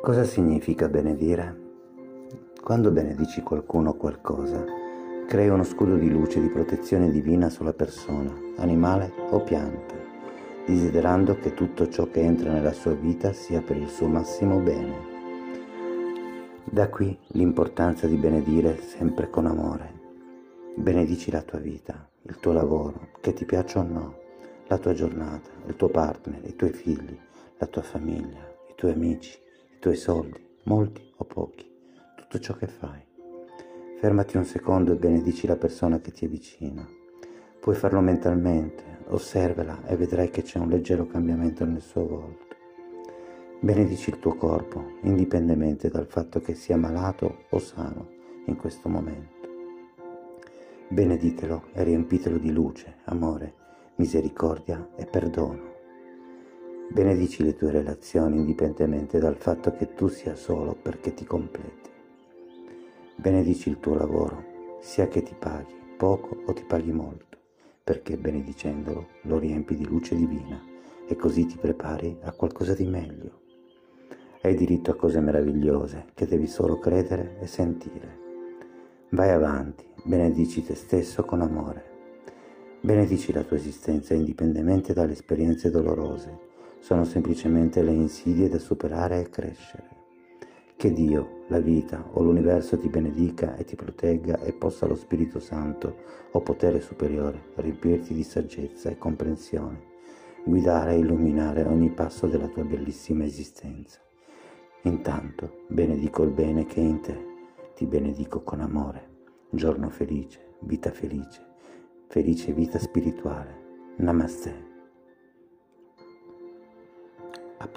Cosa significa benedire? Quando benedici qualcuno o qualcosa, crei uno scudo di luce di protezione divina sulla persona, animale o pianta, desiderando che tutto ciò che entra nella sua vita sia per il suo massimo bene. Da qui l'importanza di benedire sempre con amore. Benedici la tua vita, il tuo lavoro, che ti piaccia o no, la tua giornata, il tuo partner, i tuoi figli, la tua famiglia, i tuoi amici, i tuoi soldi, molti o pochi, tutto ciò che fai. Fermati un secondo e benedici la persona che ti è vicina. Puoi farlo mentalmente, osservala e vedrai che c'è un leggero cambiamento nel suo volto. Benedici il tuo corpo, indipendentemente dal fatto che sia malato o sano in questo momento. Beneditelo e riempitelo di luce, amore, misericordia e perdono. Benedici le tue relazioni indipendentemente dal fatto che tu sia solo perché ti completi. Benedici il tuo lavoro, sia che ti paghi poco o ti paghi molto, perché benedicendolo lo riempi di luce divina e così ti prepari a qualcosa di meglio. Hai diritto a cose meravigliose che devi solo credere e sentire. Vai avanti, benedici te stesso con amore. Benedici la tua esistenza indipendentemente dalle esperienze dolorose sono semplicemente le insidie da superare e crescere. Che Dio, la vita o l'universo ti benedica e ti protegga e possa lo Spirito Santo o potere superiore riempirti di saggezza e comprensione, guidare e illuminare ogni passo della tua bellissima esistenza. Intanto benedico il bene che è in te, ti benedico con amore. Giorno felice, vita felice, felice vita spirituale. Namaste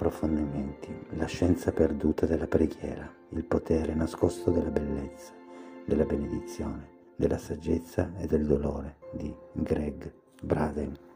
approfondimenti, la scienza perduta della preghiera, il potere nascosto della bellezza, della benedizione, della saggezza e del dolore di Greg Braden.